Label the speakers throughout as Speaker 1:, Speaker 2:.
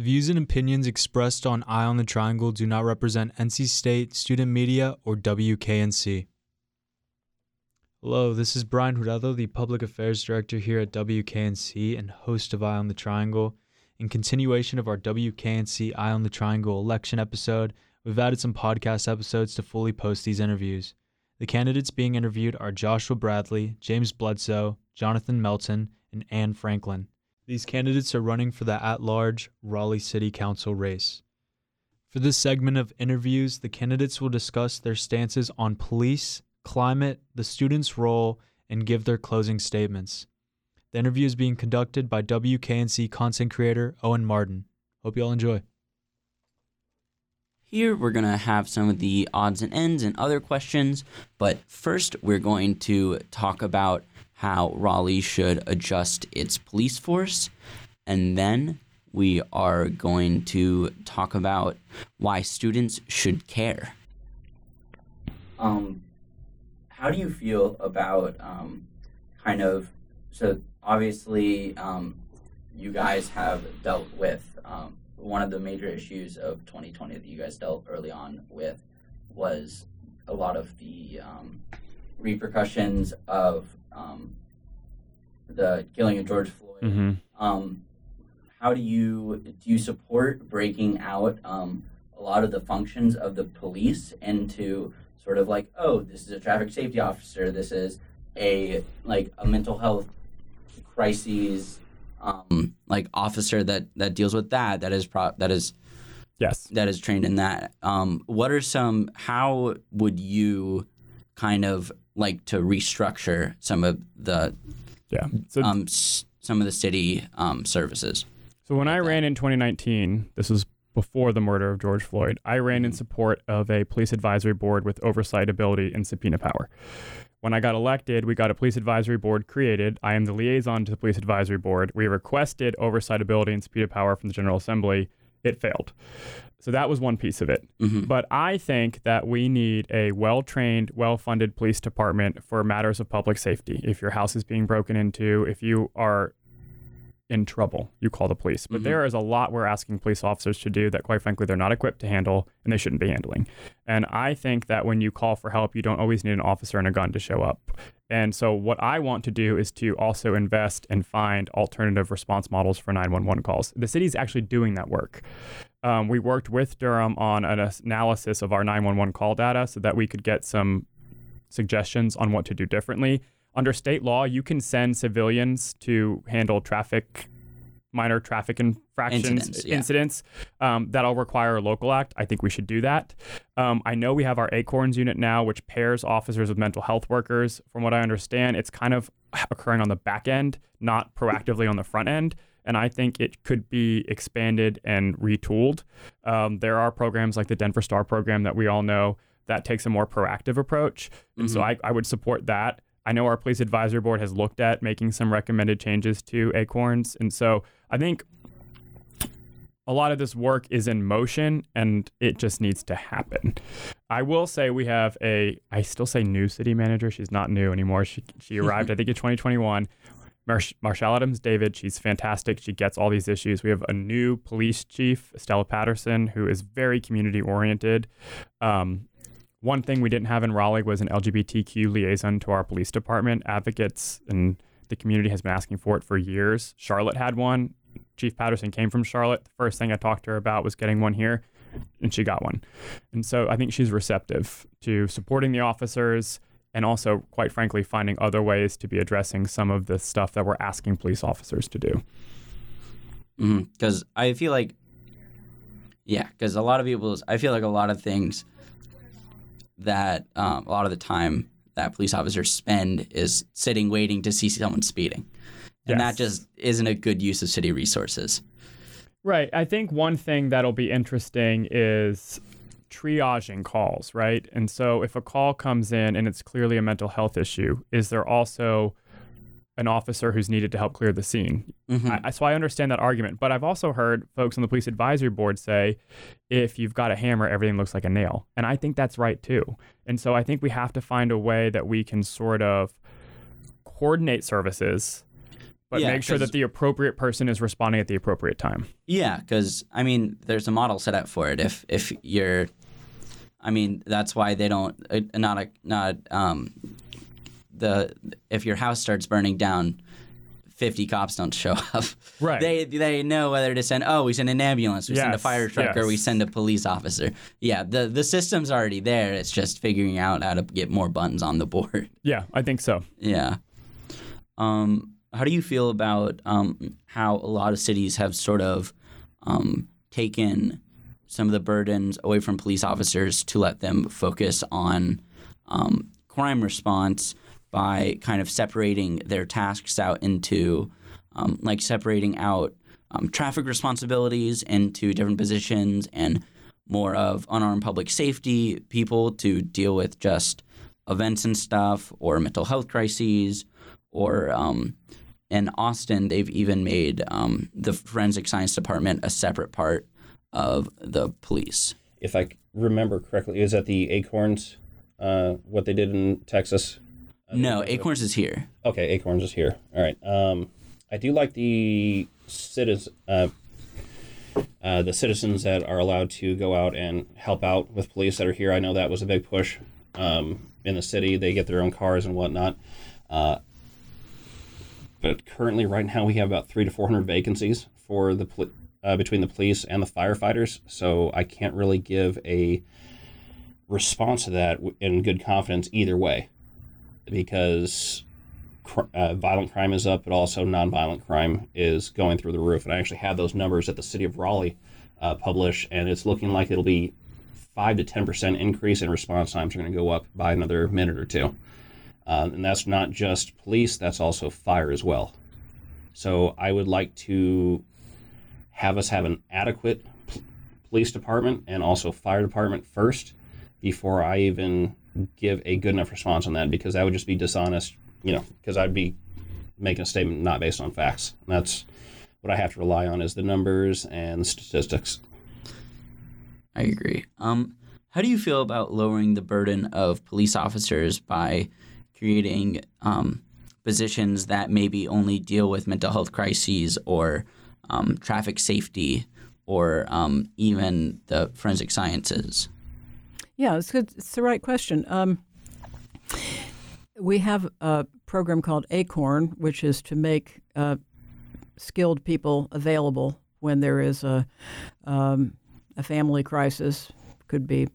Speaker 1: The views and opinions expressed on Eye on the Triangle do not represent NC State, student media, or WKNC. Hello, this is Brian Hurado, the Public Affairs Director here at WKNC and host of Eye on the Triangle. In continuation of our WKNC Eye on the Triangle election episode, we've added some podcast episodes to fully post these interviews. The candidates being interviewed are Joshua Bradley, James Bledsoe, Jonathan Melton, and Anne Franklin. These candidates are running for the at large Raleigh City Council race. For this segment of interviews, the candidates will discuss their stances on police, climate, the students' role, and give their closing statements. The interview is being conducted by WKNC content creator Owen Martin. Hope you all enjoy.
Speaker 2: Here we're going to have some of the odds and ends and other questions, but first we're going to talk about how Raleigh should adjust its police force. And then we are going to talk about why students should care. Um, how do you feel about um, kind of so obviously um, you guys have dealt with um, one of the major issues of 2020 that you guys dealt early on with was a lot of the um, repercussions of um, the killing of George Floyd.
Speaker 3: Mm-hmm.
Speaker 2: Um, how do you do you support breaking out um, a lot of the functions of the police into sort of like oh this is a traffic safety officer this is a like a mental health crises um, like officer that that deals with that that is pro- that is
Speaker 3: Yes.
Speaker 2: that is trained in that. Um, what are some? How would you kind of like to restructure some of the
Speaker 3: Yeah. So,
Speaker 2: um, s- some of the city um, services?
Speaker 3: so when I
Speaker 2: that.
Speaker 3: ran in 2019, this was before the murder of George Floyd, I ran in support of a police advisory board with oversight ability and subpoena power. When I got elected, we got a police advisory board created. I am the liaison to the police advisory board. We requested oversight ability and subpoena power from the General Assembly. It failed. So that was one piece of it.
Speaker 2: Mhm.
Speaker 3: But I think that we need a well trained, well funded police department for matters of public safety. If your house is being broken into, if you are in trouble, you call the police. But
Speaker 2: Mhm.
Speaker 3: there is a lot we're asking police officers to do that, quite frankly, they're not equipped to handle and they shouldn't be handling. And I think that when you call for help, you don't always need an officer and a gun to show up. And so, what I want to do is to also invest and find alternative response models for 911 calls. The city's actually doing that work. Um, we worked with Durham on an analysis of our 911 call data so that we could get some suggestions on what to do differently. Under state law, you can send civilians to handle traffic, minor traffic infractions,
Speaker 2: Incidents, yeah.
Speaker 3: incidents um, that'll require a local act. I think we should do that. Um, I know we have our Acorns unit now, which pairs officers with mental health workers. From what I understand, it's kind of occurring on the back end, not proactively on the front end. And I think it could be expanded and retooled. Um, there are programs like the Denver Star program that we all know that takes a more proactive approach. And so I, I would support that. I know our police advisory board has looked at making some recommended changes to Acorns. And so I think a lot of this work is in motion and it just needs to happen. I will say we have a, I still say new city manager. She's not new anymore. She, she arrived, I think, in 2021. Marsh, Marchell Adams David, she's fantastic. She gets all these issues. We have a new police chief, Stella Patterson, who is very community oriented. Um, one thing we didn't have in Raleigh was an LGBTQ liaison to our police department. Advocates and the community has been asking for it for years. Charlotte had one. Chief Patterson came from Charlotte. The first thing I talked to her about was getting one here, and she got one. And so I think she's receptive to supporting the officers and also, quite frankly, finding other ways to be addressing some of the stuff that we're asking police officers to do.
Speaker 2: Because I feel like, yeah, because a lot of people, I feel like a lot of things that um, a lot of the time that police officers spend is sitting waiting to see someone speeding. And that just isn't a good use of city resources.
Speaker 3: Right. I think one thing that'll be interesting is triaging calls, right? And so if a call comes in and it's clearly a mental health issue, is there also an officer who's needed to help clear the scene?
Speaker 2: Mhm.
Speaker 3: I, so I understand that argument, but I've also heard folks on the police advisory board say, if you've got a hammer, everything looks like a nail. And I think that's right too. And so I think we have to find a way that we can sort of coordinate services but
Speaker 2: Yeah,
Speaker 3: make sure that the appropriate person is responding at the appropriate time.
Speaker 2: Yeah, because I mean, there's a model set up for it. If if you're, I mean, that's why they don't uh, not a not um, the if your house starts burning down. 50 cops don't show up.
Speaker 3: Right.
Speaker 2: They they know whether to send oh, we send an ambulance, we send a fire truck or we send a police officer. Yeah, the the system's already there. It's just figuring out how to get more buttons on the board.
Speaker 3: Yeah, I think so.
Speaker 2: Yeah. Um, how do you feel about um, how a lot of cities have sort of um, taken some of the burdens away from police officers to let them focus on um, crime response by kind of separating their tasks out into, um, like separating out um, traffic responsibilities into different positions and more of unarmed public safety people to deal with just events and stuff or mental health crises or um, in Austin they've even made um, the forensic science department a separate part of the police.
Speaker 4: If I remember correctly, is that the Acorns, uh, what they did in Texas?
Speaker 2: No, Acorns is here.
Speaker 4: Okay, Acorns is here. All right. Um, I do like the citizens, uh, uh, the citizens that are allowed to go out and help out with police that are here. I know that was a big push um, in the city. They get their own cars and whatnot. Uh, but currently, right now, we have about three to four hundred vacancies for the uh, between the police and the firefighters. So I can't really give a response to that in good confidence either way, because uh, violent crime is up, but also nonviolent crime is going through the roof. And I actually have those numbers that the city of Raleigh uh, publish, and it's looking like it'll be five to ten percent increase in response times are going to go up by another minute or two. Um, and that's not just police; that's also fire as well. So I would like to have us have an adequate police department and also fire department first before I even give a good enough response on that because that would just be dishonest, you know, because I'd be making a statement not based on facts. And that's what I have to rely on is the numbers and the statistics.
Speaker 2: I agree. Um, how do you feel about lowering the burden of police officers by creating um, positions that maybe only deal with mental health crises or um, traffic safety or um, even the forensic sciences?
Speaker 5: Yeah, it's good. It's the right question. Um, we have a program called ACORN, which is to make uh, skilled people available when there is a um, a family crisis. Could be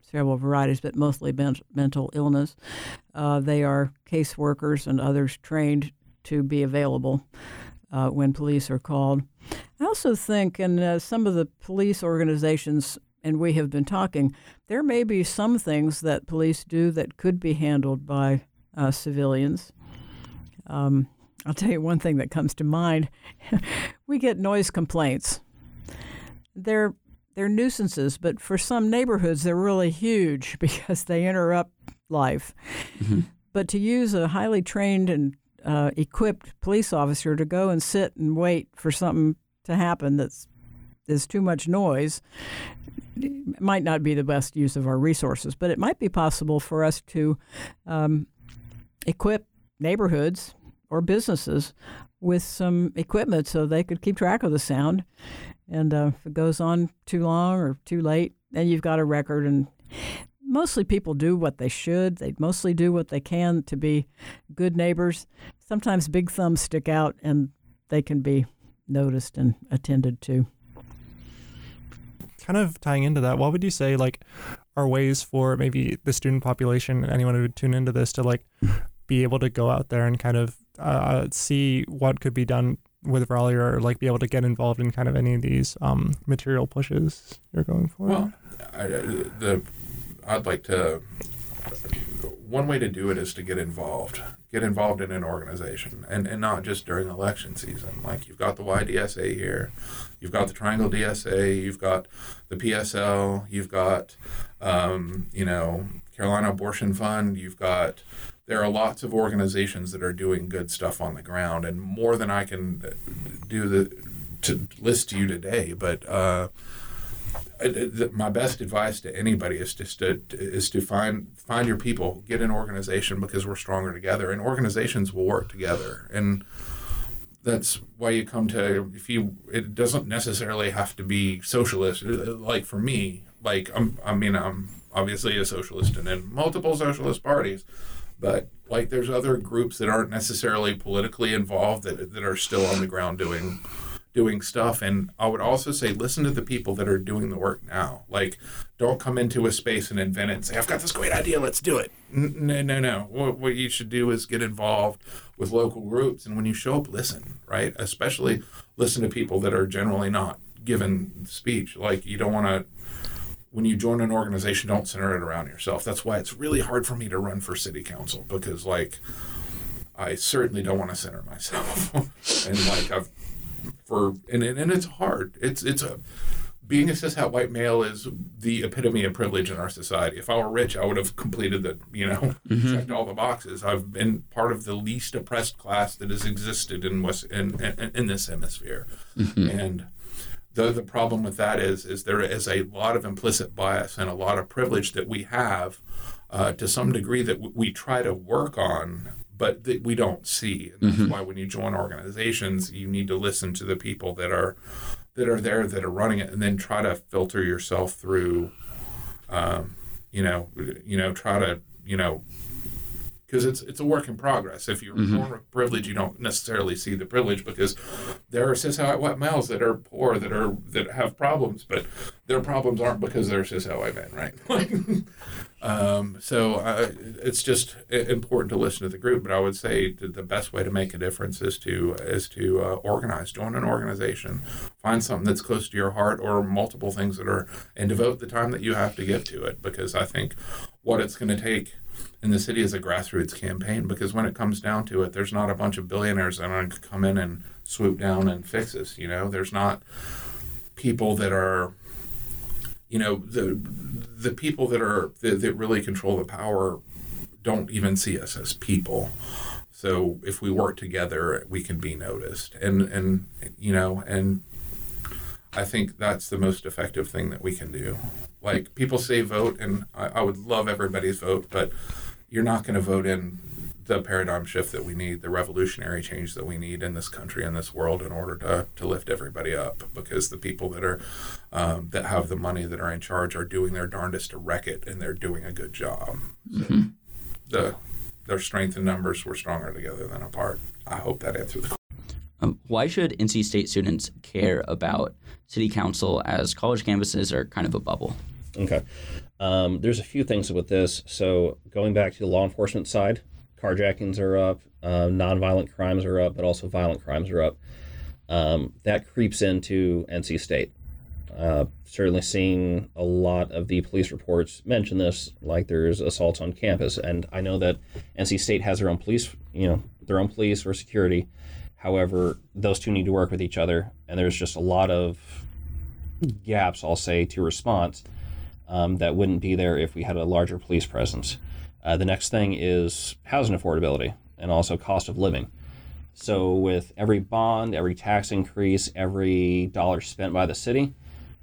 Speaker 5: several varieties, but mostly men- mental illness. Uh, they are caseworkers and others trained to be available uh, when police are called. I also think, and uh, some of the police organizations, and we have been talking, there may be some things that police do that could be handled by uh, civilians. Um, I'll tell you one thing that comes to mind. we get noise complaints. They're they're nuisances, but for some neighborhoods they're really huge because they interrupt life. But to use a highly trained and uh, equipped police officer to go and sit and wait for something to happen that's is too much noise it might not be the best use of our resources, but it might be possible for us to um, equip neighborhoods or businesses with some equipment so they could keep track of the sound. And uh, if it goes on too long or too late, then you've got a record. And mostly people do what they should. They mostly do what they can to be good neighbors. Sometimes big thumbs stick out and they can be noticed and attended to.
Speaker 6: kind of tying into that, what would you say like are ways for maybe the student population and anyone who would tune into this to like be able to go out there and kind of uh, see what could be done with Raleigh or like be able to get involved in kind of any of these um, material pushes you're going for?
Speaker 7: Well, I, the I'd like to. One way to do it is to get involved. Get involved in an organization, and, and not just during election season. Like you've got the YDSA here, you've got the Triangle DSA, you've got the PSL, you've got, um, you know, Carolina Abortion Fund. You've got there are lots of organizations that are doing good stuff on the ground, and more than I can do the to list to you today. But uh, my best advice to anybody is just to is to find find your people, get an organization because we're stronger together, and organizations will work together. And that's why you come to if you it doesn't necessarily have to be socialist uh, like for me like I'm, i mean i'm obviously a socialist and in multiple socialist parties but like there's other groups that aren't necessarily politically involved that, that are still on the ground doing doing stuff. And i would also say listen to the people that are doing the work now. Like don't come into a space and invent it and say i've got this great idea let's do it. No no no. What, what you should do is get involved with local groups. And when you show up listen right? Especially listen to people that are generally not given speech. Like you don't want to when you join an organization, don't center it around yourself. That's why it's really hard for me to run for city council because, like, I certainly don't want to center myself. and like I've for and, and it's hard. It's it's a being a cishet white male is the epitome of privilege in our society. If I were rich, I would have completed the you know mm-hmm. checked all the boxes. I've been part of the least oppressed class that has existed in West in in, in this hemisphere, mm-hmm. and the the problem with that is is there is a lot of implicit bias and a lot of privilege that we have uh, to some degree that w- we try to work on but that we don't see and that's mm-hmm. why when you join organizations you need to listen to the people that are that are there that are running it and then try to filter yourself through um, you know you know try to you know because it's it's a work in progress. If you're mm-hmm. born with privilege, you don't necessarily see the privilege because there are cishet white males that are poor that are that have problems, but their problems aren't because they're cishet white men, right? um, so uh, it's just important to listen to the group. But I would say the best way to make a difference is to is to uh, organize, join an organization, find something that's close to your heart, or multiple things that are, and devote the time that you have to give to it. Because I think what it's going to take in the city as a grassroots campaign because when it comes down to it, there's not a bunch of billionaires that are going to come in and swoop down and fix this. You know, there's not people that are, you know, the the people that are that, that really control the power don't even see us as people. So if we work together, we can be noticed, and and you know, and I think that's the most effective thing that we can do. Like people say vote, and I, I would love everybody's vote, but you're not going to vote in the paradigm shift that we need, the revolutionary change that we need in this country and this world in order to, to lift everybody up. Because the people that are um, that have the money that are in charge are doing their darndest to wreck it, and they're doing a good job. So mm-hmm. the their strength in numbers were stronger together than apart. I hope that answered the question.
Speaker 2: Um, why should NC State students care about city council as college campuses are kind of a bubble?
Speaker 4: Okay. Um, there's a few things with this. So going back to the law enforcement side, carjackings are up, uh, nonviolent crimes are up, but also violent crimes are up. Um, that creeps into NC State. Uh, certainly seeing a lot of the police reports mention this, like there's assaults on campus, and I know that NC State has their own police, you know, their own police or security. However, those two need to work with each other, and there's just a lot of gaps, I'll say, to response um, that wouldn't be there if we had a larger police presence. Uh, the next thing is housing affordability and also cost of living. So, with every bond, every tax increase, every dollar spent by the city,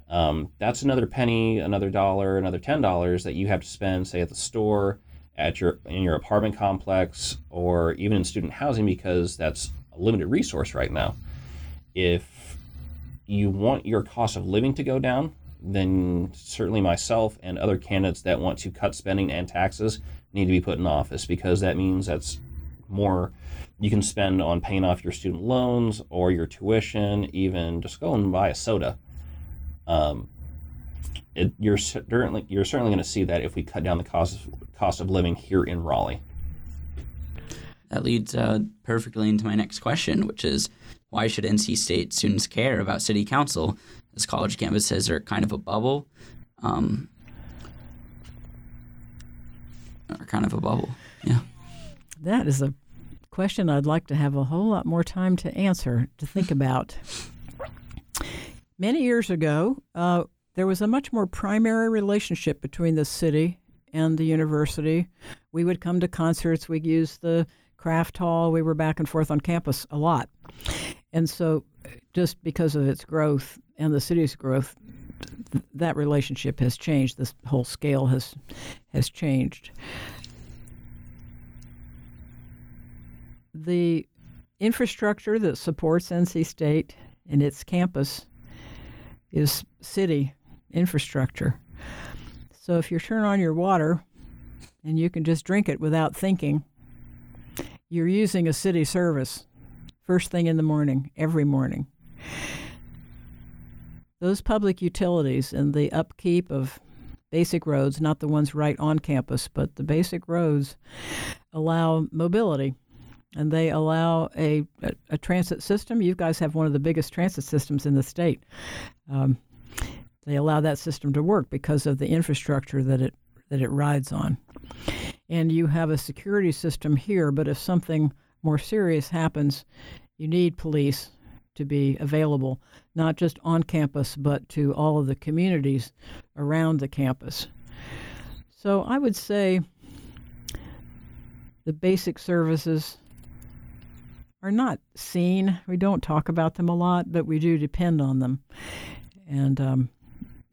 Speaker 4: um, that's another penny, another dollar, another ten dollars that you have to spend, say, at the store, at your in your apartment complex, or even in student housing, because that's a limited resource right now. If you want your cost of living to go down, then certainly myself and other candidates that want to cut spending and taxes need to be put in office because that means that's more you can spend on paying off your student loans or your tuition, even just go and buy a soda. Um, it, you're certainly you're certainly going to see that if we cut down the cost of, cost of living here in Raleigh.
Speaker 2: That leads uh, perfectly into my next question, which is why should NC State students care about city council? As college campuses are kind of a bubble, um, are kind of a bubble. Yeah.
Speaker 5: That is a question I'd like to have a whole lot more time to answer, to think about. Many years ago, uh, there was a much more primary relationship between the city and the university. We would come to concerts, we'd use the craft hall, we were back and forth on campus a lot. And so, just because of its growth and the city's growth, that relationship has changed. This whole scale has has changed. The infrastructure that supports NC State and its campus is city infrastructure. So if you turn on your water and you can just drink it without thinking, you're using a city service first thing in the morning, every morning. Those public utilities and the upkeep of basic roads, not the ones right on campus, but the basic roads, allow mobility and they allow a, a, a, transit system. You guys have one of the biggest transit systems in the state. Um, they allow that system to work because of the infrastructure that it that it rides on. And you have a security system here, but if something more serious happens, you need police to be available, not just on campus, but to all of the communities around the campus. So I would say the basic services are not seen. We don't talk about them a lot, but we do depend on them. And um,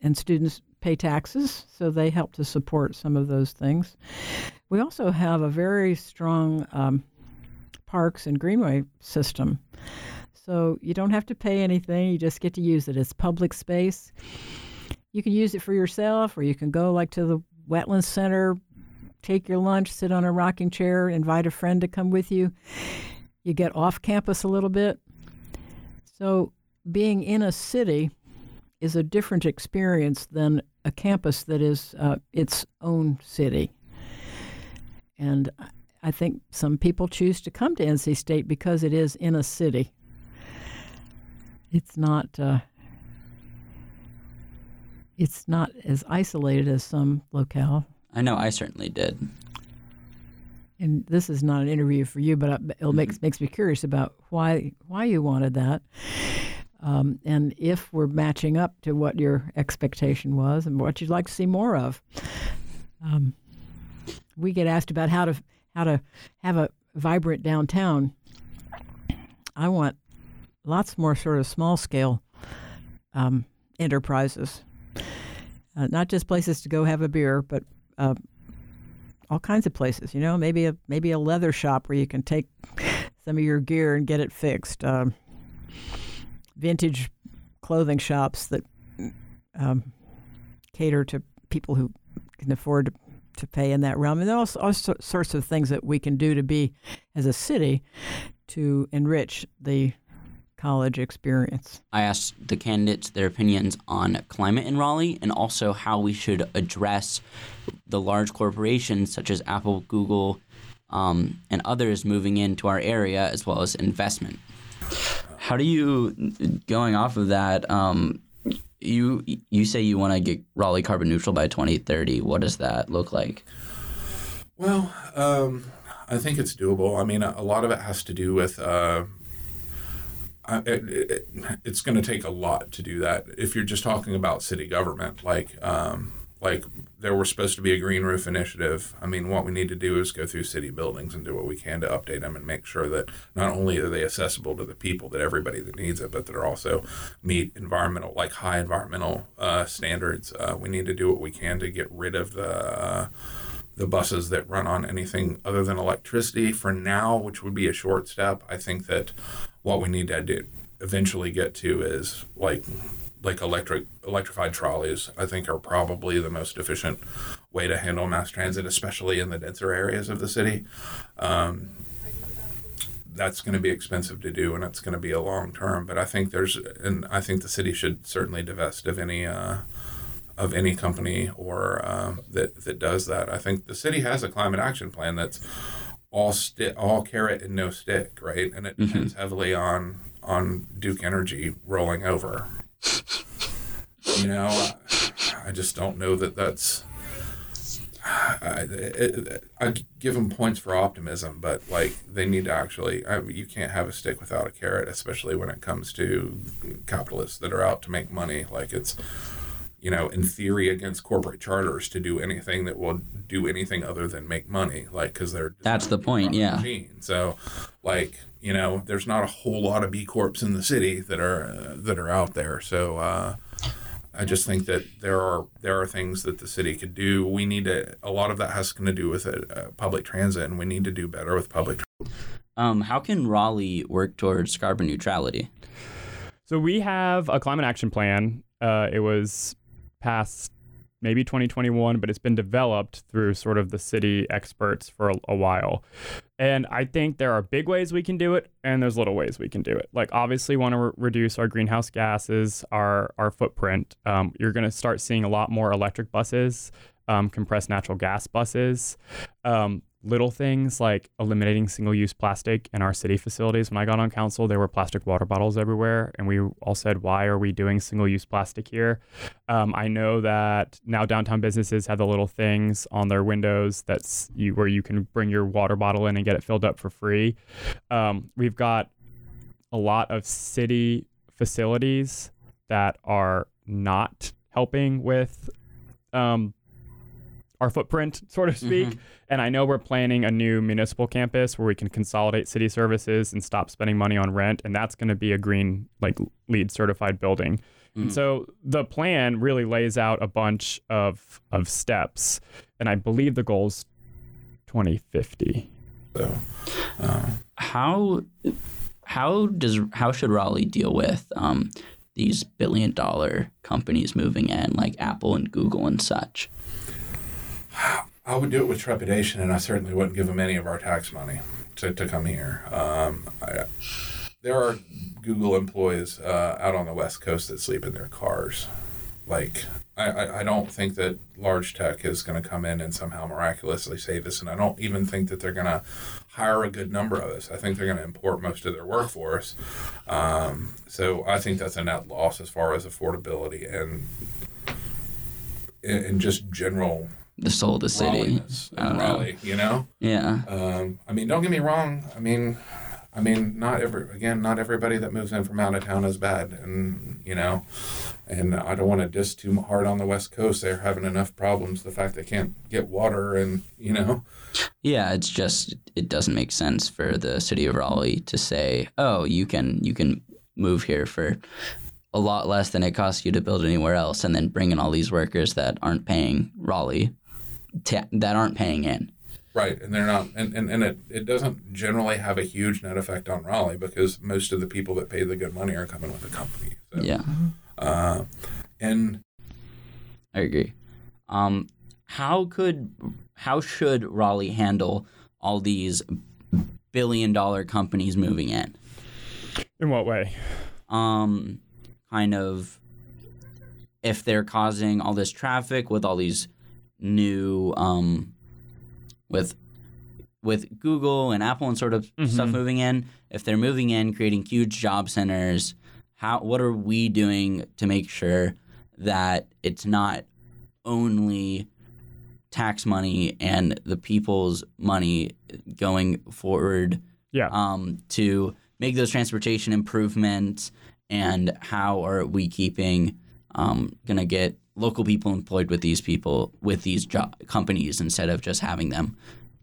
Speaker 5: and students pay taxes, so they help to support some of those things. We also have a very strong um, parks and greenway system. So you don't have to pay anything, you just get to use it. It's public space. You can use it for yourself, or you can go like to the wetlands center, take your lunch, sit on a rocking chair, invite a friend to come with you. You get off campus a little bit. So being in a city is a different experience than a campus that is uh, its own city. And I think some people choose to come to NC State because it is in a city. It's not. Uh, it's not as isolated as some locale.
Speaker 2: I know I certainly did.
Speaker 5: And this is not an interview for you, but it mm-hmm. makes makes me curious about why why you wanted that. Um, and if we're matching up to what your expectation was and what you'd like to see more of. Um, we get asked about how to how to have a vibrant downtown. I want lots more sort of small scale um, enterprises, uh, not just places to go have a beer, but uh, all kinds of places. You know, maybe a maybe a leather shop where you can take some of your gear and get it fixed. Um, vintage clothing shops that um, cater to people who can afford to, to pay in that realm. And there are all, all sorts of things that we can do to be, as a city, to enrich the college experience.
Speaker 2: I asked the candidates their opinions on climate in Raleigh and also how we should address the large corporations such as Apple, Google, um, and others moving into our area, as well as investment. How do you, going off of that, um, you you say you want to get Raleigh carbon neutral by 2030. What does that look like?
Speaker 7: Well, um, I think it's doable. I mean, a, a, lot of it has to do with. Uh, it, it, it's going to take a lot to do that. If you're just talking about city government, like um, like there was supposed to be a green roof initiative. I mean, what we need to do is go through city buildings and do what we can to update them and make sure that not only are they accessible to the people, that everybody that needs it, but that are also meet environmental, like high environmental uh, standards. Uh, we need to do what we can to get rid of the uh, the buses that run on anything other than electricity for now, which would be a short step. I think that what we need to do eventually get to is like like electric electrified trolleys i think are probably the most efficient way to handle mass transit especially in the denser areas of the city. Um, that's going to be expensive to do and it's going to be a long term but i think there's and i think the city should certainly divest of any uh, of any company or uh, that that does that. I think the city has a climate action plan that's all stick all carrot and no stick right and it mm-hmm. depends heavily on on duke energy rolling over you know, I just don't know that that's. I, it, I give them points for optimism, but like they need to actually. I you can't have a stick without a carrot, especially when it comes to capitalists that are out to make money. Like it's, you know, in theory, against corporate charters to do anything that will do anything other than make money. Like because they're
Speaker 2: that's the point, yeah.
Speaker 7: Machine. So, like you know, there's not a whole lot of B corps in the city that are uh, that are out there. So uh, I just think that there are there are things that the city could do. We need to. A lot of that has to do with it, uh, public transit, and we need to do better with public.
Speaker 2: Um, how can Raleigh work towards carbon neutrality?
Speaker 3: So we have a climate action plan. Uh, it was passed maybe 2021, but it's been developed through sort of the city experts for a, a while. And I think there are big ways we can do it, and there's little ways we can do it. Like obviously, want to re- reduce our greenhouse gases, our our footprint. Um, you're going to start seeing a lot more electric buses, um, compressed natural gas buses. Um, little things like eliminating single use plastic in our city facilities. When I got on council, there were plastic water bottles everywhere. And we all said, why are we doing single use plastic here? Um, I know that now downtown businesses have the little things on their windows that's you, where you can bring your water bottle in and get it filled up for free. Um, we've got a lot of city facilities that are not helping with um, our footprint, so to speak.
Speaker 2: Mhm.
Speaker 3: And I know we're planning a new municipal campus where we can consolidate city services and stop spending money on rent, and that's going to be a green, like LEED certified building. And
Speaker 2: Mm.
Speaker 3: so the plan really lays out a bunch of of steps, and I believe the goal is 2050.
Speaker 7: So, uh,
Speaker 2: How how does how should Raleigh deal with um, these billion dollar companies moving in, like Apple and Google and such?
Speaker 7: I would do it with trepidation, and I certainly wouldn't give them any of our tax money to, to come here. Um, I, there are Google employees uh, out on the West Coast that sleep in their cars. Like, I, I, don't think that large tech is going to come in and somehow miraculously save us, and I don't even think that they're going to hire a good number of us. I think they're going to import most of their workforce. Um, so I think that's a net loss as far as affordability and and just general
Speaker 2: The soul of the city. Don't know.
Speaker 7: You know.
Speaker 2: Yeah.
Speaker 7: Um, I mean, don't get me wrong. I mean, I mean, not every again, not everybody that moves in from out of town is bad, and you know, and I don't want to diss too hard on the West Coast. They're having enough problems. The fact they can't get water, and you know,
Speaker 2: Yeah, it's just it doesn't make sense for the city of Raleigh to say, "Oh, you can you can move here for a lot less than it costs you to build anywhere else," and then bring in all these workers that aren't paying Raleigh, ta- that aren't paying in.
Speaker 7: right? And they're not, and and, and it, it doesn't generally have a huge net effect on Raleigh because most of the people that pay the good money are coming with the company. So,
Speaker 2: Yeah,
Speaker 7: Uh, and
Speaker 2: I agree. Um, how could how should Raleigh handle all these billion dollar companies moving in?
Speaker 3: In what way?
Speaker 2: um, kind of if they're causing all this traffic with all these new um, with with Google and Apple and sort of stuff
Speaker 3: Mhm.
Speaker 2: moving in, if they're moving in, creating huge job centers, how what are we doing to make sure that it's not only tax money and the people's money going forward
Speaker 3: Yeah.
Speaker 2: um, to make those transportation improvements and how are we keeping um, gonna get local people employed with these people with these job companies instead of just having them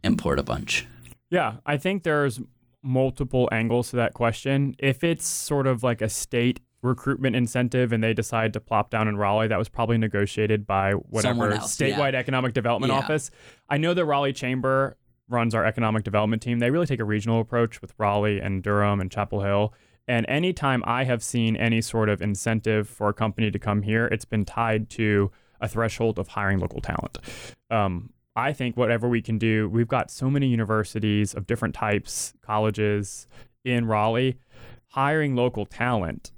Speaker 2: import a bunch
Speaker 3: Yeah, I think there's multiple angles to that question. If it's sort of like a state recruitment incentive and they decide to plop down in Raleigh, that was probably negotiated by whatever
Speaker 2: else, yeah.
Speaker 3: statewide economic development
Speaker 2: Yeah.
Speaker 3: office. I know the Raleigh Chamber runs our economic development team. They really take a regional approach with Raleigh and Durham and Chapel Hill. And anytime I have seen any sort of incentive for a company to come here, it's been tied to a threshold of hiring local talent. Um, I think whatever we can do, we've got so many universities of different types, colleges in Raleigh, hiring local talent,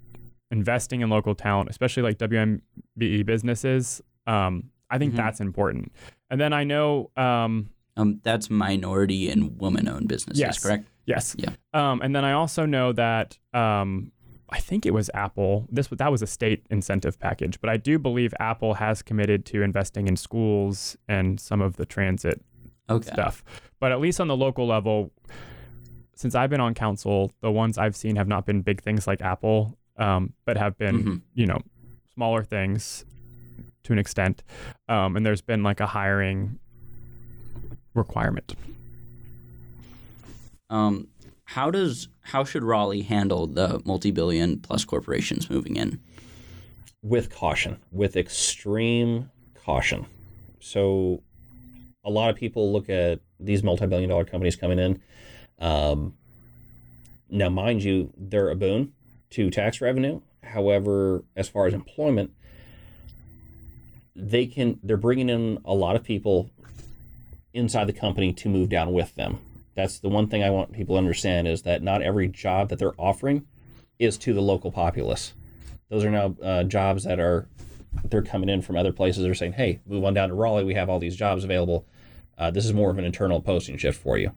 Speaker 3: investing in local talent, especially like WMBE businesses. Um, I think
Speaker 2: Mhm.
Speaker 3: that's important. And then I know, um,
Speaker 2: um, that's minority and woman-owned businesses
Speaker 3: Yes.
Speaker 2: correct
Speaker 3: yes,
Speaker 2: Yeah.
Speaker 3: Um, and then I also know that um, I think it was Apple. This that was a state incentive package, but I do believe Apple has committed to investing in schools and some of the transit
Speaker 2: okay
Speaker 3: stuff. But at least on the local level, since I've been on council, the ones I've seen have not been big things like Apple, um, but have been,
Speaker 2: Mhm.
Speaker 3: you know, smaller things to an extent. Um, and there's been like a hiring requirement.
Speaker 2: Um, how does how should Raleigh handle the multi-billion plus corporations moving in
Speaker 4: with caution, with extreme caution. So, a lot of people look at these multi-billion-dollar companies coming in, um, now, mind you, they're a boon to tax revenue. However, as far as employment, they can they're bringing in a lot of people inside the company to move down with them. That's the one thing I want people to understand is that not every job that they're offering is to the local populace. Those are now uh, jobs that are they're coming in from other places. They're saying, "Hey, move on down to Raleigh. We have all these jobs available. Uh, this is more of an internal posting shift for you."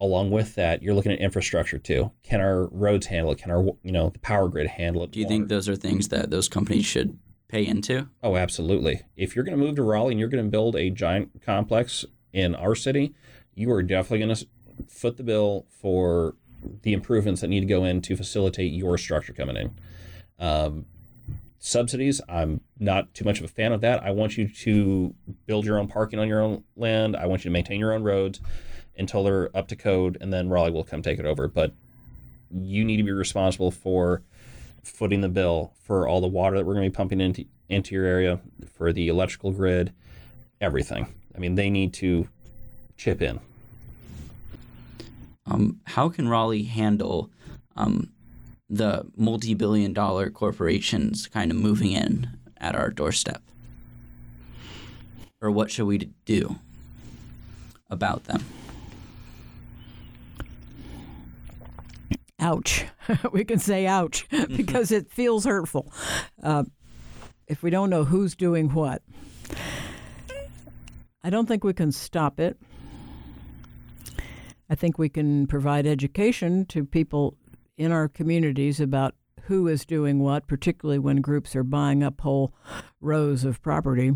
Speaker 4: Along with that, you're looking at infrastructure too. Can our roads handle it? Can our you know the power grid handle it?
Speaker 2: Do you think those are things that those companies should pay into?
Speaker 4: Oh, absolutely. If you're going to move to Raleigh and you're going to build a giant complex in our city, you are definitely going to foot the bill for the improvements that need to go in to facilitate your structure coming in. Um, subsidies, I'm not too much of a fan of that. I want you to build your own parking on your own land. I want you to maintain your own roads until they're up to code, and then Raleigh will come take it over. But you need to be responsible for footing the bill for all the water that we're going to be pumping into into your area, for the electrical grid, everything. I mean, they need to chip in.
Speaker 2: Um, how can Raleigh handle um, the multi-billion dollar corporations kind of moving in at our doorstep? Or what should we do about them?
Speaker 5: ouch. we can say ouch because it feels hurtful. Uh, if we don't know who's doing what, I don't think we can stop it. I think we can provide education to people in our communities about who is doing what, particularly when groups are buying up whole rows of property,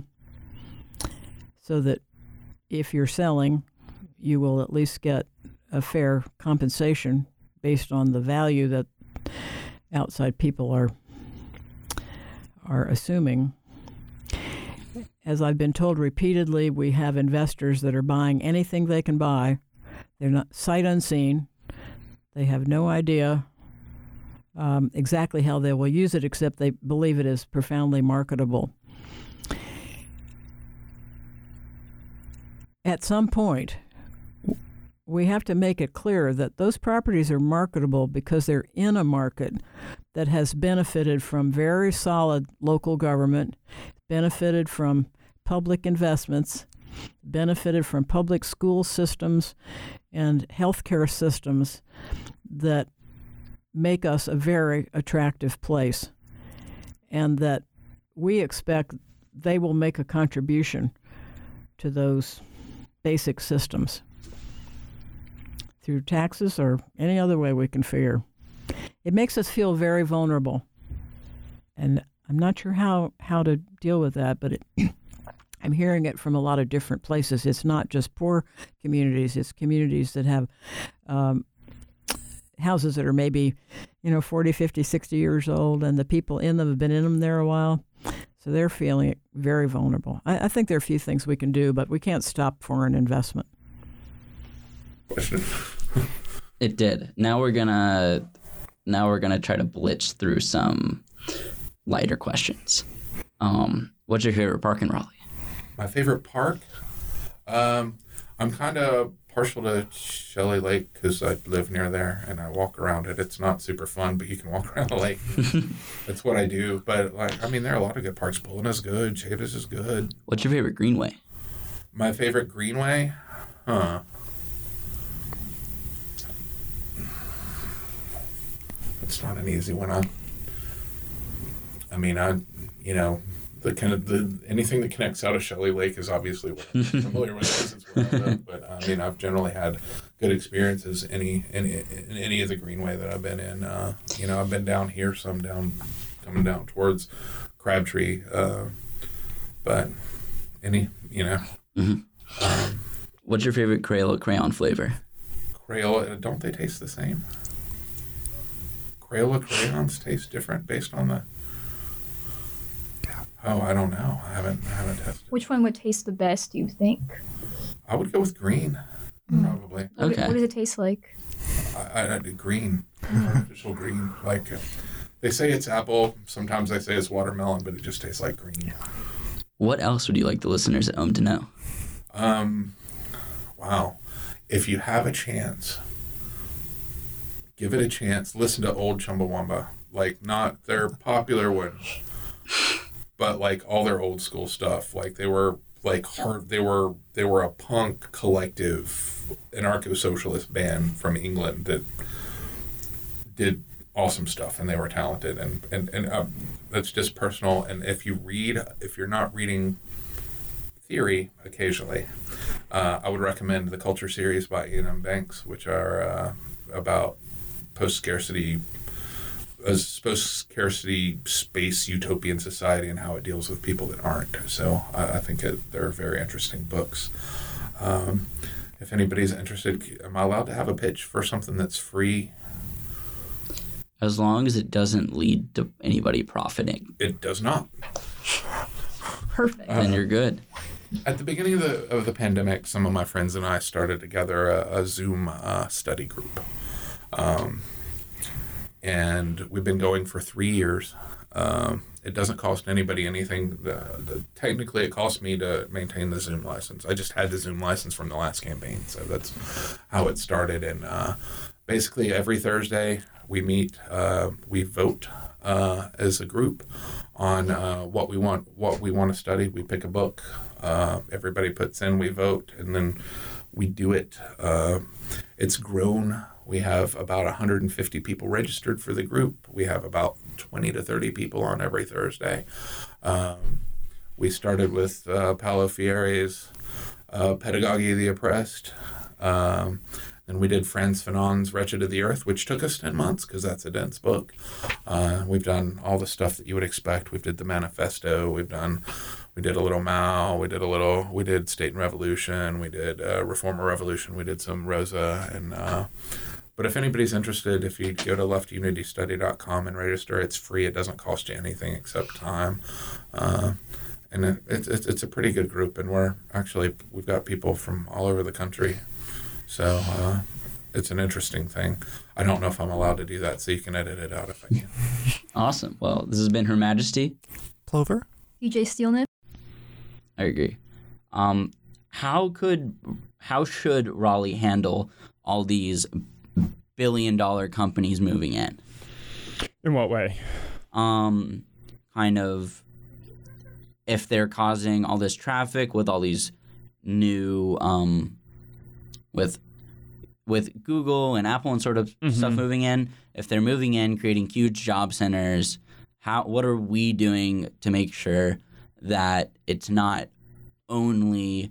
Speaker 5: so that if you're selling, you will at least get a fair compensation based on the value that outside people are are assuming. As I've been told repeatedly, we have investors that are buying anything they can buy. They're not sight unseen. They have no idea um, exactly how they will use it, except they believe it is profoundly marketable. At some point, we have to make it clear that those properties are marketable because they're in a market that has benefited from very solid local government, benefited from public investments, benefited from public school systems and healthcare systems that make us a very attractive place, and that we expect they will make a contribution to those basic systems through taxes or any other way we can figure. It makes us feel very vulnerable. And I'm not sure how, how to deal with that, but it, I'm hearing it from a lot of different places. It's not just poor communities, it's communities that have um, houses that are maybe, you know, 40, 50, 60 years old, and the people in them have been in them there a while. So they're feeling very vulnerable. I, I think there are a few things we can do, but we can't stop foreign investment
Speaker 2: it did. Now we're gonna now we're gonna try to blitz through some lighter questions. Um, what's your favorite park in Raleigh?
Speaker 7: My favorite park? Um, I'm kind of partial to Shelley Lake because I live near there and I walk around it. It's not super fun, but you can walk around the lake. That's what I do. But like, I mean, there are a lot of good parks. Pullen is good. Chavis is good.
Speaker 2: What's your favorite greenway?
Speaker 7: My favorite greenway? Huh. it's not an easy one. I, I mean, I, you know, the kind of the anything that connects out of Shelley Lake is obviously what I'm familiar with. but I mean, I've generally had good experiences any any in any of the greenway that I've been in. Uh, you know, I've been down here, some down coming down towards Crabtree, uh, but any, you know.
Speaker 2: Mm-hmm. Um, What's your favorite Crayola crayon flavor?
Speaker 7: Crayola, don't they taste the same? Crayola crayons taste different based on the. Oh, I don't know. I haven't. I haven't tested.
Speaker 8: Which one would taste the best? Do you think?
Speaker 7: I would go with green, mm. probably.
Speaker 8: Okay. What, what, does it taste like?
Speaker 7: I, I, I green, artificial green. Like uh, they say it's apple. Sometimes they say it's watermelon, but it just tastes like green.
Speaker 2: What else would you like the listeners at home to know?
Speaker 7: Um, wow. If you have a chance give it a chance. Listen to old Chumbawamba, like not their popular ones, but like all their old school stuff. Like they were like hard. They were they were a punk collective, anarcho socialist band from England that did awesome stuff, and they were talented. And and and uh, that's just personal. And if you read, if you're not reading theory occasionally, uh, I would recommend the Culture series by Iain M. Banks, which are uh, about post scarcity as post scarcity space utopian society and how it deals with people that aren't. So I, I think it, they're very interesting books. Um, if anybody's interested, am I allowed to have a pitch for something that's free?
Speaker 2: As long as it doesn't lead to anybody profiting,
Speaker 7: It does not.
Speaker 8: Perfect.
Speaker 7: Uh,
Speaker 2: then you're good.
Speaker 7: At the beginning of the of the pandemic, some of my friends and I started together a, a Zoom uh, study group, um, and we've been going for three years. Um, it doesn't cost anybody anything. The, the, technically, it cost me to maintain the Zoom license. I just had the Zoom license from the last campaign, so that's how it started. And uh, basically, every Thursday we meet, uh, we vote uh, as a group on uh, what we want, what we want to study. We pick a book. Uh, everybody puts in, we vote, and then we do it. Uh, it's grown. We have about 150 people registered for the group. We have about 20 to 30 people on every Thursday. Um, we started with uh, Freire's uh, Pedagogy of the Oppressed. Um, and we did Frantz Fanon's Wretched of the Earth, which took us 10 months because that's a dense book. Uh, we've done all the stuff that you would expect. We've did the manifesto. We've done, we did a little Mao. We did a little, we did State and Revolution. We did uh, Reformer Revolution. We did some Rosa. And, uh, but if anybody's interested, if you go to leftunitystudy.com and register, it's free. It doesn't cost you anything except time. Uh, and it, it, it's it's a pretty good group. And we're actually, we've got people from all over the country. So uh, it's an interesting thing. I don't know if I'm allowed to do that, so you can edit it out if I can.
Speaker 2: Awesome. Well, this has been Her Majesty.
Speaker 6: Plover?
Speaker 8: DJ Steelnip.
Speaker 2: I agree. Um, how could, how should Raleigh handle all these billion dollar companies moving in?
Speaker 3: In what way?
Speaker 2: um, kind of if they're causing all this traffic with all these new um, with with Google and Apple and sort of stuff
Speaker 3: Mhm.
Speaker 2: moving in, if they're moving in, creating huge job centers, how what are we doing to make sure that it's not only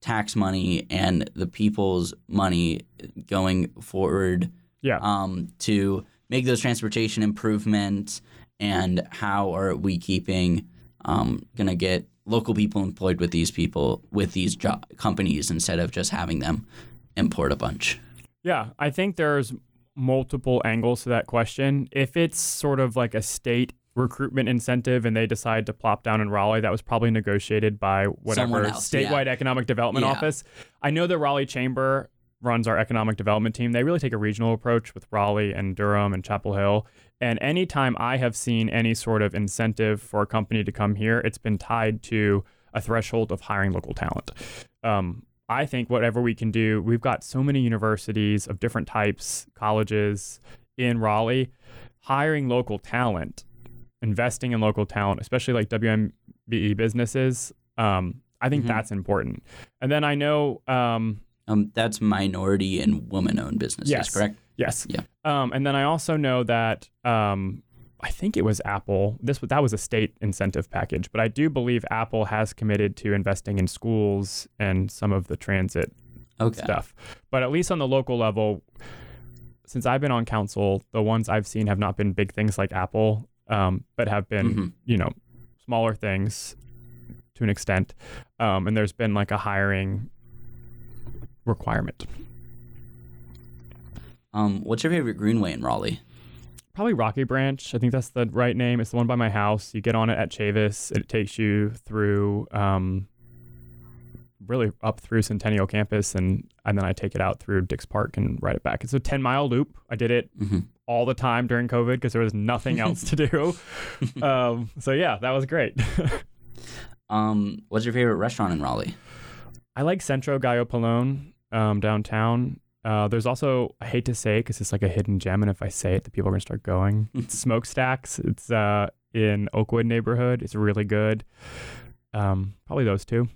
Speaker 2: tax money and the people's money going forward
Speaker 3: Yeah.
Speaker 2: um, to make those transportation improvements and how are we keeping um, gonna get local people employed with these people with these job companies instead of just having them import a bunch
Speaker 3: Yeah, I think there's multiple angles to that question. If it's sort of like a state recruitment incentive and they decide to plop down in Raleigh, that was probably negotiated by whatever
Speaker 2: else, yeah.
Speaker 3: statewide economic development
Speaker 2: Yeah.
Speaker 3: office. I know the Raleigh Chamber runs our economic development team. They really take a regional approach with Raleigh and Durham and Chapel Hill. And anytime I have seen any sort of incentive for a company to come here, it's been tied to a threshold of hiring local talent. Um, I think whatever we can do, we've got so many universities of different types, colleges in Raleigh, hiring local talent, investing in local talent, especially like WMBE businesses. Um, I think
Speaker 2: Mhm.
Speaker 3: that's important. And then I know, um,
Speaker 2: um, that's minority and woman-owned businesses
Speaker 3: Yes.
Speaker 2: correct
Speaker 3: yes,
Speaker 2: Yeah.
Speaker 3: Um, and then I also know that um, I think it was Apple. This that was a state incentive package, but I do believe Apple has committed to investing in schools and some of the transit
Speaker 2: okay
Speaker 3: stuff. But at least on the local level, since I've been on council, the ones I've seen have not been big things like Apple, um, but have been,
Speaker 2: Mhm.
Speaker 3: you know, smaller things to an extent. Um, and there's been like a hiring requirement.
Speaker 2: um, what's your favorite greenway in raleigh
Speaker 3: Probably Rocky Branch. I think that's the right name. It's the one by my house. You get on it at Chavis. It takes you through, um, really up through Centennial Campus, and and then I take it out through Dix Park and ride it back. It's a ten mile loop. I did it
Speaker 2: Mhm.
Speaker 3: All the time during COVID because there was nothing else to do. um, so yeah, that was great.
Speaker 2: um, what's your favorite restaurant in raleigh
Speaker 3: I like Centro Gallo Pelón um, downtown. Uh, there's also I hate to say it because it's like a hidden gem, and if I say it, the people are gonna start going. it's Smokestacks. It's uh, in Oakwood neighborhood. It's really good. Um, probably those two.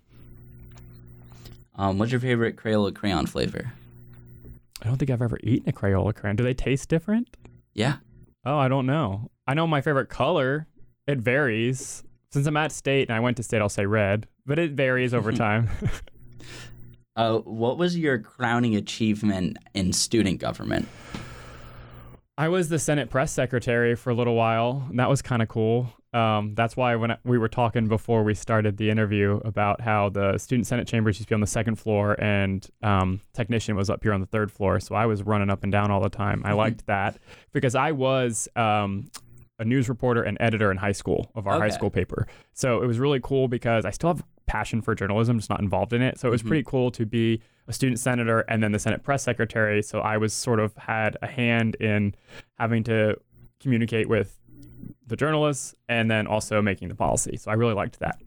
Speaker 2: Um, what's your favorite Crayola crayon flavor?
Speaker 3: I don't think I've ever eaten a Crayola crayon. Do they taste different?
Speaker 2: Yeah.
Speaker 3: Oh, I don't know. I know my favorite color. It varies. Since I'm at state and I went to state, I'll say red, but it varies over time.
Speaker 2: Uh, what was your crowning achievement in student government?
Speaker 3: I was the Senate press secretary for a little while, and that was kind of cool. Um, that's why when I- we were talking before we started the interview about how the student senate chambers used to be on the second floor and um, technician was up here on the third floor, so I was running up and down all the time. I liked that because I was um, a news reporter and editor in high school of our high school paper. So it was really cool because I still have passion for journalism, just not involved in it. So it was pretty cool to be a student senator and then the Senate press secretary. So I was sort of had a hand in having to communicate with the journalists and then also making the policy. So I really liked that.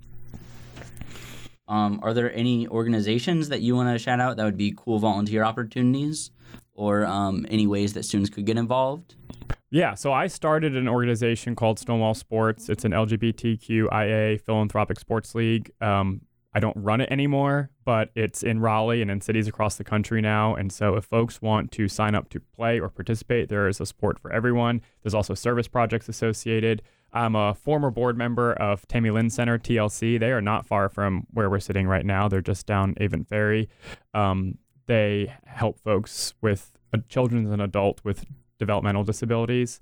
Speaker 2: Um, are there any organizations that you want to shout out that would be cool volunteer opportunities or um, any ways that students could get involved?
Speaker 3: Yeah, so I started an organization called Stonewall Sports. It's an LGBTQIA philanthropic sports league. Um, I don't run it anymore, but it's in Raleigh and in cities across the country now. And so, if folks want to sign up to play or participate, there is a sport for everyone. There's also service projects associated. I'm a former board member of Tammy Lynn Center, TLC. They are not far from where we're sitting right now. They're just down Avent Ferry. Um, they help folks with uh, children and adult with developmental disabilities.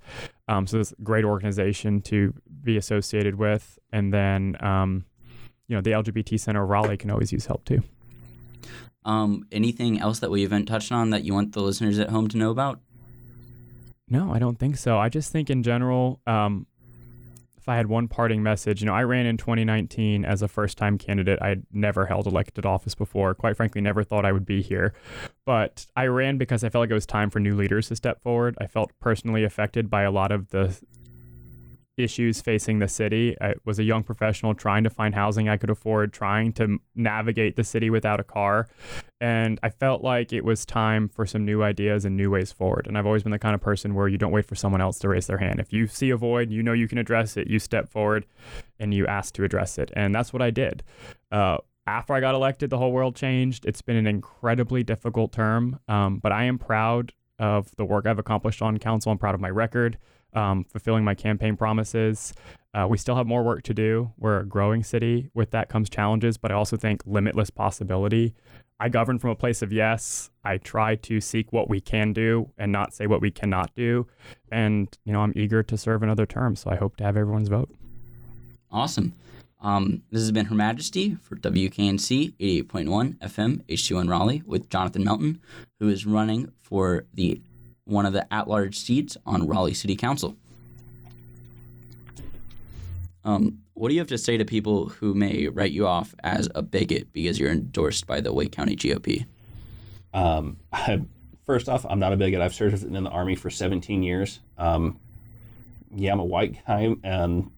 Speaker 3: Um, so it's a great organization to be associated with. And then, um, you know, the LGBT Center of Raleigh can always use help too.
Speaker 2: Um, anything else that we haven't touched on that you want the listeners at home to know about?
Speaker 3: No, I don't think so. I just think in general, um, if I had one parting message, you know, I ran in 2019 as a first time candidate. I'd never held elected office before. Quite frankly, never thought I would be here. But I ran because I felt like it was time for new leaders to step forward. I felt personally affected by a lot of the issues facing the city. I was a young professional trying to find housing I could afford, trying to navigate the city without a car. And I felt like it was time for some new ideas and new ways forward. And I've always been the kind of person where you don't wait for someone else to raise their hand. If you see a void, you know you can address it, you step forward and you ask to address it. And that's what I did. Uh, after I got elected, the whole world changed. It's been an incredibly difficult term, um, but I am proud of the work I've accomplished on council. I'm proud of my record, um, fulfilling my campaign promises. Uh, we still have more work to do. We're a growing city. With that comes challenges, but I also think limitless possibility. I govern from a place of yes. I try to seek what we can do and not say what we cannot do. And, you know, I'm eager to serve another term. So I hope to have everyone's vote.
Speaker 2: Awesome. Um, this has been Her Majesty for WKNC 88.1 FM H2N Raleigh with Jonathan Melton, who is running for the one of the at-large seats on Raleigh City Council. Um, what do you have to say to people who may write you off as a bigot because you're endorsed by the Wake County GOP?
Speaker 4: Um, first off, I'm not a bigot. I've served in the army for 17 years. Um, yeah, I'm a white guy, and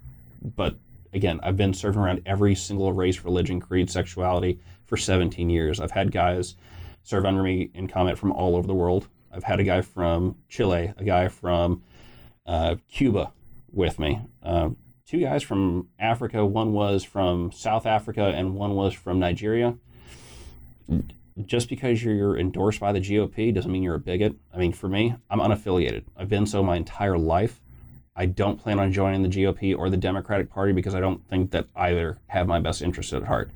Speaker 4: but again, I've been serving around every single race, religion, creed, sexuality for 17 years. I've had guys serve under me in combat from all over the world. I've had a guy from Chile, a guy from uh, Cuba with me, uh, two guys from Africa. One was from South Africa, and one was from Nigeria just because you're endorsed by the GOP doesn't mean you're a bigot. I mean, for me, I'm unaffiliated. I've been so my entire life. I don't plan on joining the GOP or the Democratic Party because I don't think that either have my best interests at heart.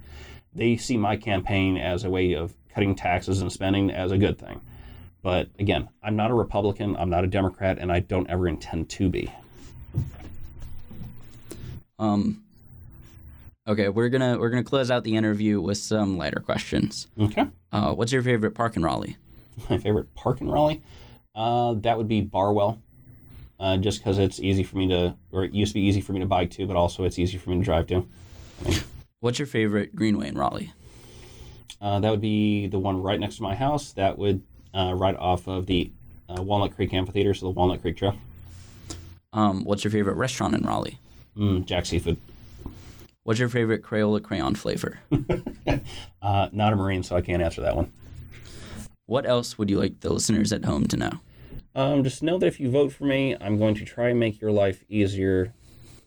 Speaker 4: They see my campaign as a way of cutting taxes and spending as a good thing. But again, I'm not a Republican, I'm not a Democrat, and I don't ever intend to be.
Speaker 2: Um, okay, we're gonna we're gonna close out the interview with some lighter questions.
Speaker 4: Okay.
Speaker 2: Uh, what's your favorite park in Raleigh?
Speaker 4: My favorite park in Raleigh, uh, that would be Barwell. Uh, just because it's easy for me to, or it used to be easy for me to bike to, but also it's easy for me to drive to.
Speaker 2: What's your favorite greenway in Raleigh?
Speaker 4: Uh, that would be the one right next to my house. That would uh, right off of the uh, Walnut Creek Amphitheater, so the Walnut Creek Trail.
Speaker 2: Um, what's your favorite restaurant in Raleigh?
Speaker 4: Mm, Jack Seafood.
Speaker 2: What's your favorite Crayola crayon flavor?
Speaker 4: Uh, not a Marine, so I can't answer that one.
Speaker 2: What else would you like the listeners at home to know?
Speaker 4: Um, just know that if you vote for me, I'm going to try and make your life easier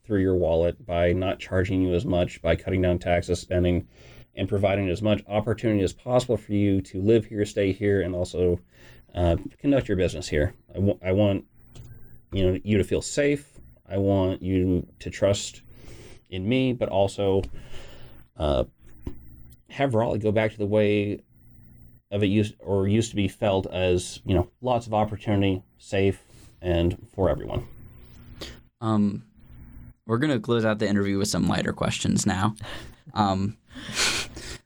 Speaker 4: through your wallet by not charging you as much, by cutting down taxes, spending, and providing as much opportunity as possible for you to live here, stay here, and also uh, conduct your business here. I, w- I want you know you to feel safe. I want you to trust in me, but also uh, have Raleigh go back to the way of it used or used to be felt as you know lots of opportunity, safe, and for everyone.
Speaker 2: Um, we're gonna close out the interview with some lighter questions now. Um,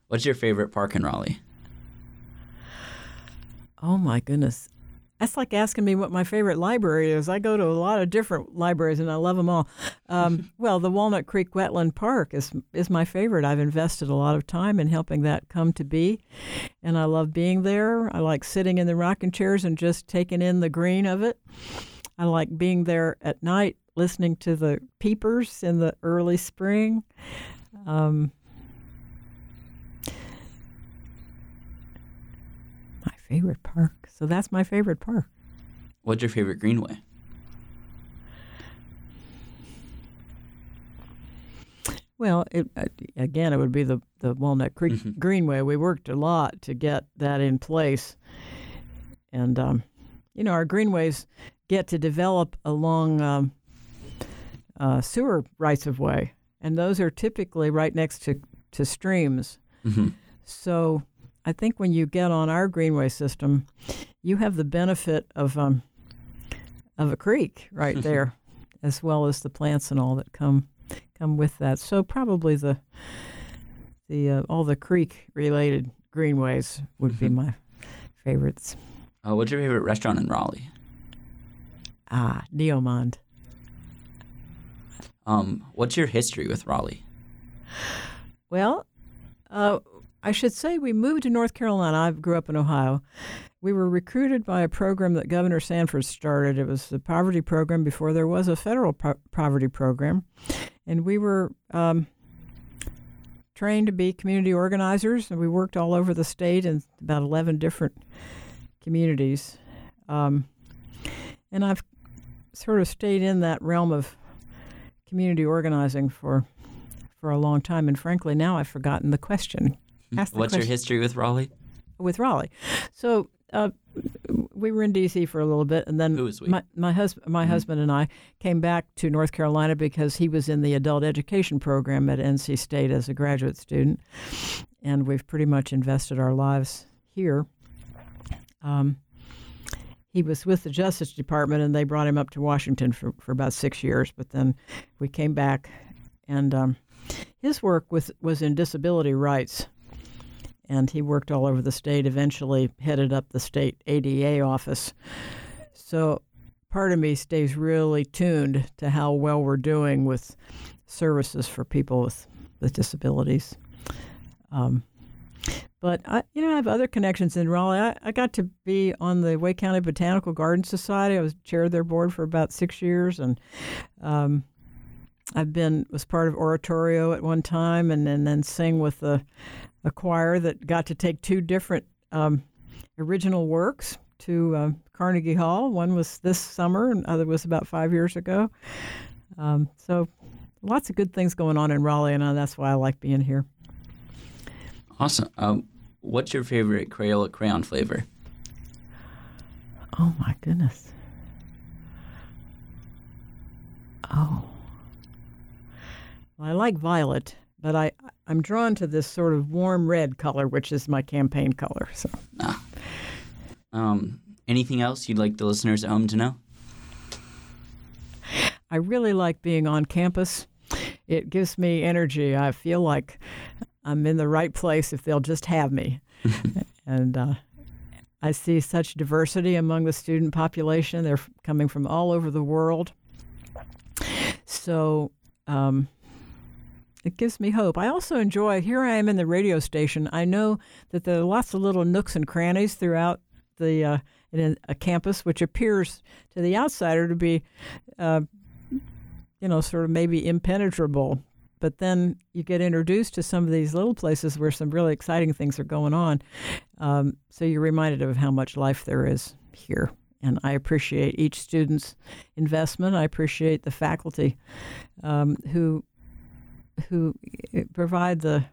Speaker 2: what's your favorite park in Raleigh?
Speaker 5: Oh my goodness. That's like asking me what my favorite library is. I go to a lot of different libraries and I love them all. Um, well, the Walnut Creek Wetland Park is is my favorite. I've invested a lot of time in helping that come to be, and I love being there. I like sitting in the rocking chairs and just taking in the green of it. I like being there at night, listening to the peepers in the early spring. Um, my favorite park. So that's my favorite park.
Speaker 2: What's your favorite greenway?
Speaker 5: Well, it, uh, again, it would be the, the Walnut Creek
Speaker 2: Mhm.
Speaker 5: Greenway. We worked a lot to get that in place. And, um, you know, our greenways get to develop along um, uh, sewer rights of way. And those are typically right next to, to streams.
Speaker 2: Mhm.
Speaker 5: So I think when you get on our greenway system, you have the benefit of um, of a creek right there, as well as the plants and all that come come with that. So probably the the uh, all the creek related greenways would be my favorites.
Speaker 2: Uh, what's your favorite restaurant in Raleigh?
Speaker 5: Ah, Neomonde.
Speaker 2: Um, what's your history with Raleigh?
Speaker 5: Well, uh, I should say we moved to North Carolina. I grew up in Ohio. We were recruited by a program that Governor Sanford started. It was the poverty program before there was a federal po- poverty program. And we were um, trained to be community organizers, and we worked all over the state in about 11 different communities. Um, and I've sort of stayed in that realm of community organizing for for a long time, and frankly, now I've forgotten the question. The
Speaker 2: What's your history with Raleigh?
Speaker 5: with Raleigh. So uh, we were in D.C. for a little bit, and then
Speaker 2: Who is we?
Speaker 5: my my husband my
Speaker 2: Mhm.
Speaker 5: husband and I came back to North Carolina because he was in the adult education program at NC State as a graduate student, and we've pretty much invested our lives here. Um, he was with the Justice Department, and they brought him up to Washington for, for about six years. But then we came back, and um, his work was was in disability rights and he worked all over the state. Eventually, headed up the state ADA office. So, part of me stays really tuned to how well we're doing with services for people with with disabilities. Um, but I, you know, I have other connections in Raleigh. I, I got to be on the Wake County Botanical Garden Society. I was chair of their board for about six years, and um, I've been was part of oratorio at one time, and, and then sing with the a choir that got to take two different um, original works to uh, Carnegie Hall. One was this summer, and other was about five years ago. Um, so, lots of good things going on in Raleigh, and uh, that's why I like being here.
Speaker 2: Awesome. Um, what's your favorite Crayola crayon flavor?
Speaker 5: Oh my goodness. Oh. Well, I like violet, but I I'm drawn to this sort of warm red color, which is my campaign color. So.
Speaker 2: Um, anything else you'd like the listeners at home to know?
Speaker 5: I really like being on campus. It gives me energy. I feel like I'm in the right place if they'll just have me. and uh, I see such diversity among the student population. They're coming from all over the world. So um, it gives me hope. I also enjoy, here I am in the radio station. I know that there are lots of little nooks and crannies throughout the uh, in a campus, which appears to the outsider to be uh, you know, sort of maybe impenetrable. but then you get introduced to some of these little places where some really exciting things are going on. Um, so you're reminded of how much life there is here. And I appreciate each student's investment. I appreciate the faculty um, who who eh, provide the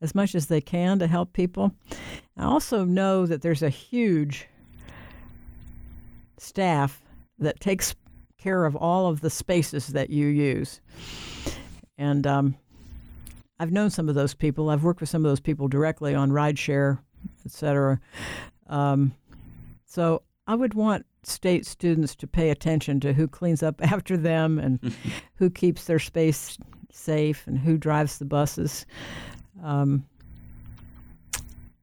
Speaker 5: as much as they can to help people. I also know that there's a huge staff that takes care of all of the spaces that you use. And um, I've known some of those people. I've worked with some of those people directly on rideshare, et cetera. Um, so I would want state students to pay attention to who cleans up after them and who keeps their space safe and who drives the buses. Um,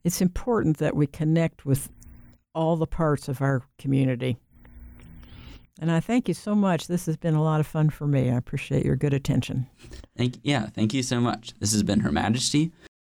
Speaker 5: it's important that we connect with all the parts of our community. And I thank you so much. This has been a lot of fun for me. I appreciate your good attention.
Speaker 2: Thank yeah, thank you so much. This has been Her Majesty.